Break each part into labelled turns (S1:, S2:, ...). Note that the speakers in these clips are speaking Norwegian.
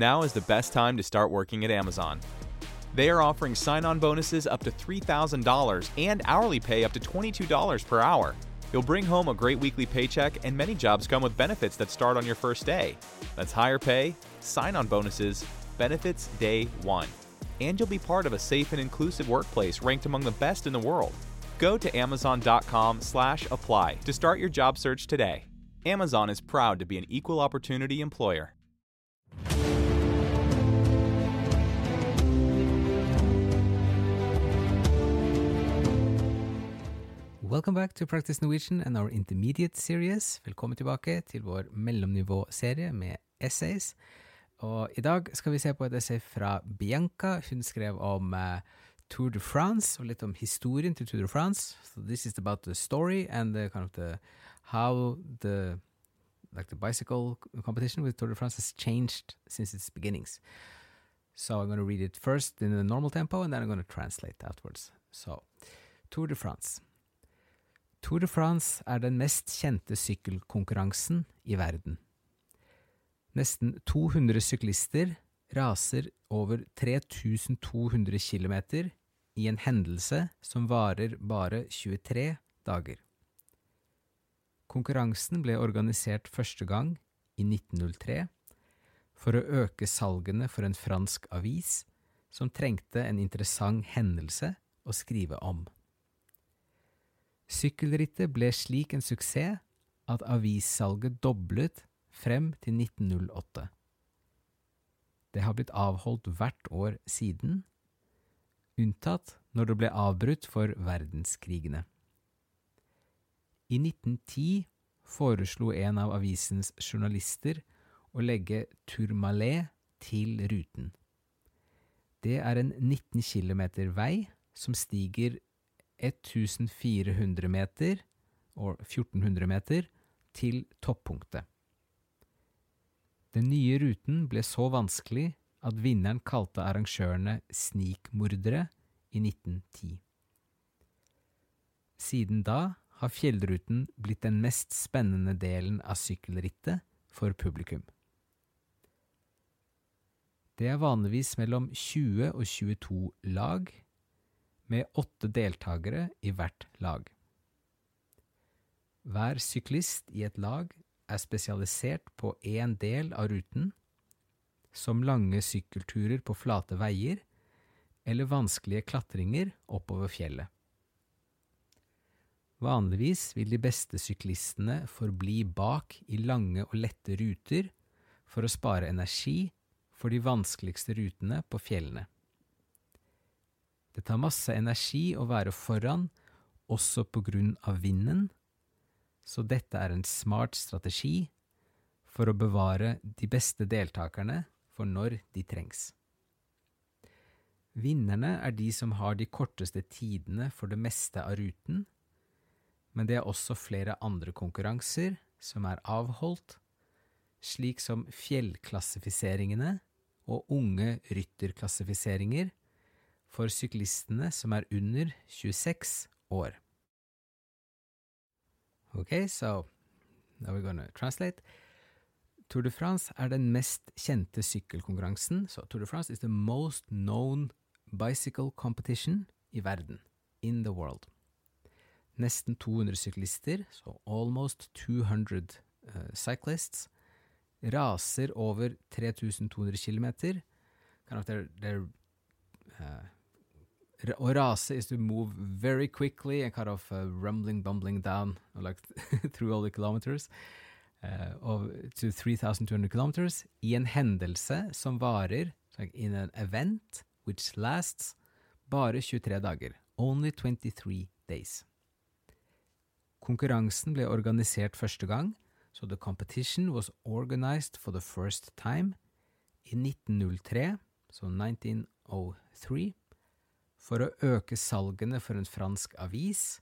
S1: Now is the best time to start working at Amazon. They are offering sign on bonuses up to $3,000 and hourly pay up to $22 per hour. You'll bring home a great weekly paycheck, and many jobs come with benefits that start on your first day. That's higher pay, sign on bonuses, benefits day one. And you'll be part of a safe and inclusive workplace ranked among the best in the world. Go to amazon.com slash apply to start your job search today. Amazon is proud to be an equal opportunity employer.
S2: Welcome back to Practice Norwegian and our intermediate series. Velkommen tilbake til vår mellomnivåserie med essays. Og i dag skal vi se på et essay fra Bianca. Hun skrev om uh, Tour de France og litt om historien til Tour de France. So this is about the story and the kind of the how the like the bicycle competition with Tour de France has changed since its beginnings. So I'm going to read it first in the normal tempo and then I'm going to translate afterwards. So Tour de France. Tour de France er den mest kjente sykkelkonkurransen i verden. Nesten 200 syklister raser over 3200 km i en hendelse som varer bare 23 dager. Konkurransen ble organisert første gang i 1903 for å øke salgene for en fransk avis som trengte en interessant hendelse å skrive om. Sykkelrittet ble slik en suksess at avissalget doblet frem til 1908. Det har blitt avholdt hvert år siden, unntatt når det ble avbrutt for verdenskrigene. I 1910 foreslo en av avisens journalister å legge Tourmalet til ruten. Det er en 19 km vei som stiger 1400 meter, og 1400 meter, til toppunktet. Den nye ruten ble så vanskelig at vinneren kalte arrangørene snikmordere i 1910. Siden da har fjellruten blitt den mest spennende delen av sykkelrittet for publikum. Det er vanligvis mellom 20 og 22 lag, med åtte deltakere i hvert lag. Hver syklist i et lag er spesialisert på én del av ruten, som lange sykkelturer på flate veier eller vanskelige klatringer oppover fjellet. Vanligvis vil de beste syklistene forbli bak i lange og lette ruter for å spare energi for de vanskeligste rutene på fjellene. Det tar masse energi å være foran, også på grunn av vinden, så dette er en smart strategi for å bevare de beste deltakerne for når de trengs. Vinnerne er de som har de korteste tidene for det meste av ruten, men det er også flere andre konkurranser som er avholdt, slik som fjellklassifiseringene og unge rytterklassifiseringer for syklistene som er under 26 år. Ok, so now we're gonna translate. Tour de France er den mest kjente sykkelkonkurransen. So Tour de France is the most known bicycle competition i verden. In the world. Nesten 200 syklister, so almost 200 uh, cyclists, raser over 3200 km. Kind of they're, they're uh, Å rase is to move very quickly and kind of uh, rumbling, bumbling down like through all the kilometers. Uh, to 3200 kilometers i en hendelse som varer, like in an event which lasts, bare 23 dager. Only 23 days. Konkurransen ble organisert første gang, so the competition was organized for the first time I 1903, så 1903, for å øke salgene for en fransk avis,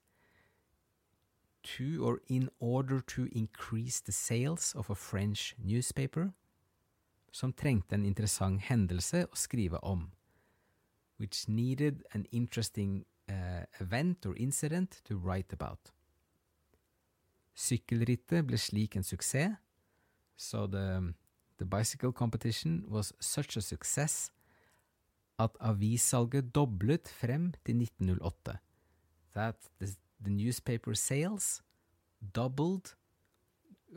S2: to or in order to increase the sales of a French newspaper, som trengte en interessant hendelse å skrive om, which needed an interesting uh, event or incident to write about. Sykkelrittet ble slik en suksess, so the, the bicycle competition was such a success at avissalget doblet frem til 1908. That the, the newspaper sales doubled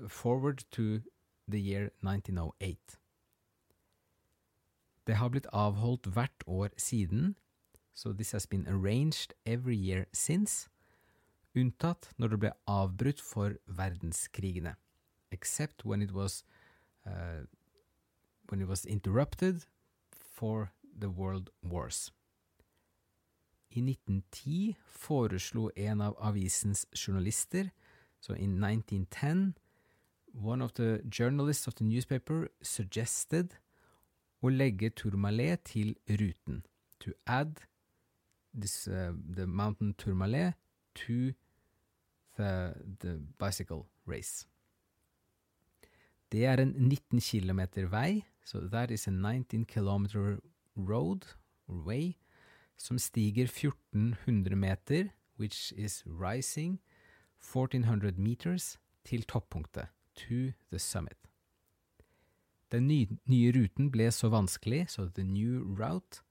S2: forward to the year 1908. Det har blitt avholdt hvert år siden, so this has been arranged every year since, unntatt når det ble avbrutt for verdenskrigene, except when it was uh, when it was interrupted for the world wars. I 1910 foreslo en av avisens journalister, so in 1910, one of the journalists of the newspaper suggested å legge Tourmalet til ruten, to add this, uh, the mountain Tourmalet to the, the bicycle race. Det er en 19 kilometer vei, so that is a 19 kilometer road, way, som stiger 1400 meter, which is rising 1400 meters, til toppunktet, to the summit. Den nye, nye ruten ble så vanskelig, so the new route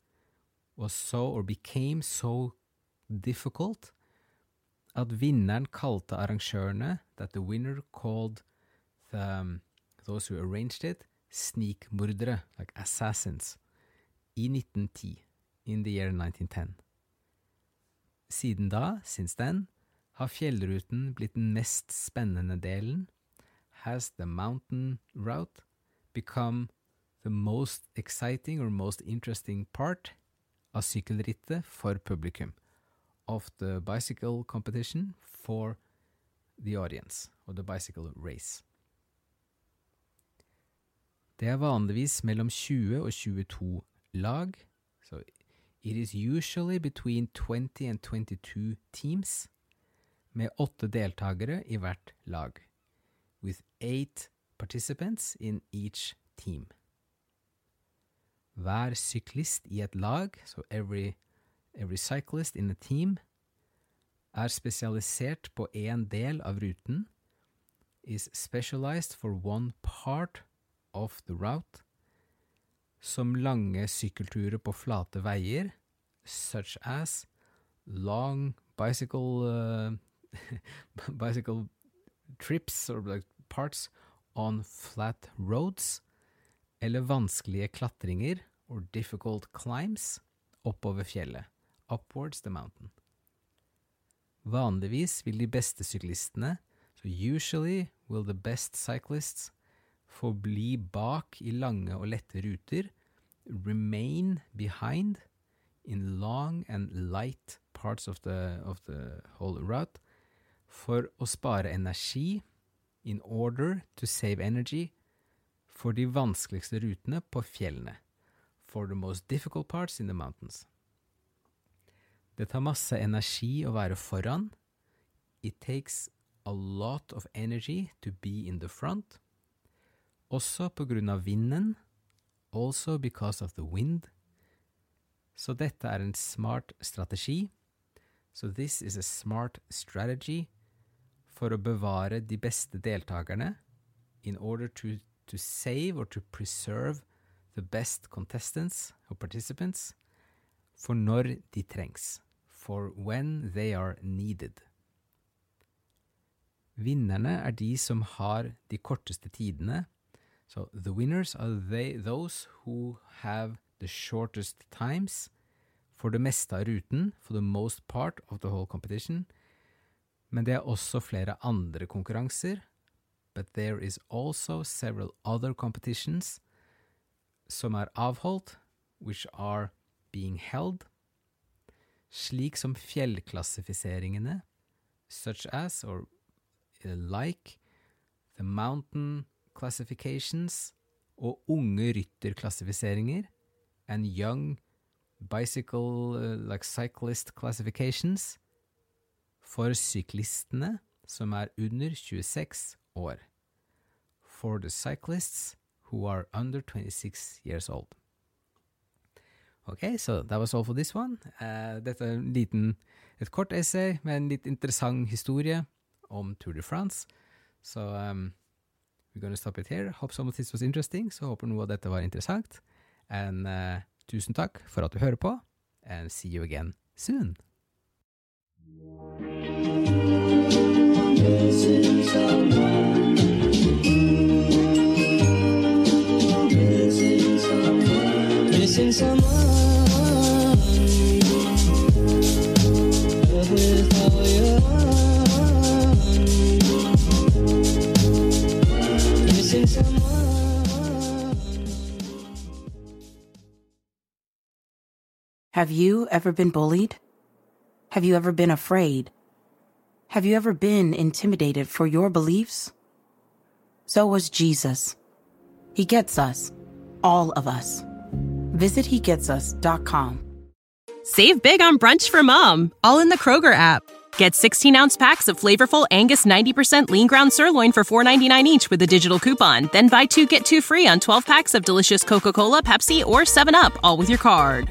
S2: was so, or became so difficult, at vinneren kalte arrangørene, that the winner called the, um, those who arranged it, snikmordere, like assassins, i 1910, in the year 1910. Siden da, since then, har fjellruten blitt den mest spennende delen, has the mountain route become the most exciting or most interesting part av sykkelrittet for publikum, of the bicycle competition for the audience, or the bicycle race. Det er vanligvis mellom 20 og 22 lag, so it is usually between 20 and 22 teams, med åtte deltakere i hvert lag, with eight participants in each team. Hver syklist i et lag, so every, every cyclist in a team, er spesialisert på én del av ruten, is specialized for one part of the route, som lange sykkelturer på flate veier, such as long bicycle uh, bicycle trips or like parts on flat roads, eller vanskelige klatringer or difficult climbs oppover fjellet, upwards the mountain. Vanligvis vil de beste syklistene, so usually will the best cyclists, forbli bak i lange og lette ruter, remain behind in long and light parts of the, of the whole route, for å spare energi in order to save energy for de vanskeligste rutene på fjellene, for the most difficult parts in the mountains. Det tar masse energi å være foran. It takes a lot of energy to be in the front. Også på grunn av vinden. Also because of the wind. Så dette er en smart strategi. So this is a smart strategy for å bevare de beste deltakerne in order to, to save or to preserve the best contestants or participants for når de trengs, for when they are needed. Vinnerne er de som har de korteste tidene, so the winners are they, those who have the shortest times for det meste av ruten, for the most part of the whole competition, men det er også flere andre konkurranser, but there is also several other competitions som er avholdt, which are being held, slik som fjellklassifiseringene, such as, or like, the mountain classifications, og unge rytterklassifiseringer and young bicycle uh, like cyclist classifications for syklistene som er under 26 år. For the cyclists who are under 26 years old. Ok, so that was all for this one. Uh, dette er en liten, et kort essay med en litt interessant historie om Tour de France. Så um, we're gonna stop it here. Hope some of this was interesting. Så håper noe av dette var interessant. And uh, tusen takk for at du hører på, and see you again soon.
S3: Missing someone
S4: Have you ever been bullied? Have you ever been afraid? Have you ever been intimidated for your beliefs? So was Jesus. He gets us, all of us. Visit HeGetsUs.com.
S5: Save big on brunch for mom, all in the Kroger app. Get 16 ounce packs of flavorful Angus 90% lean ground sirloin for $4.99 each with a digital coupon. Then buy two get two free on 12 packs of delicious Coca Cola, Pepsi, or 7UP, all with your card.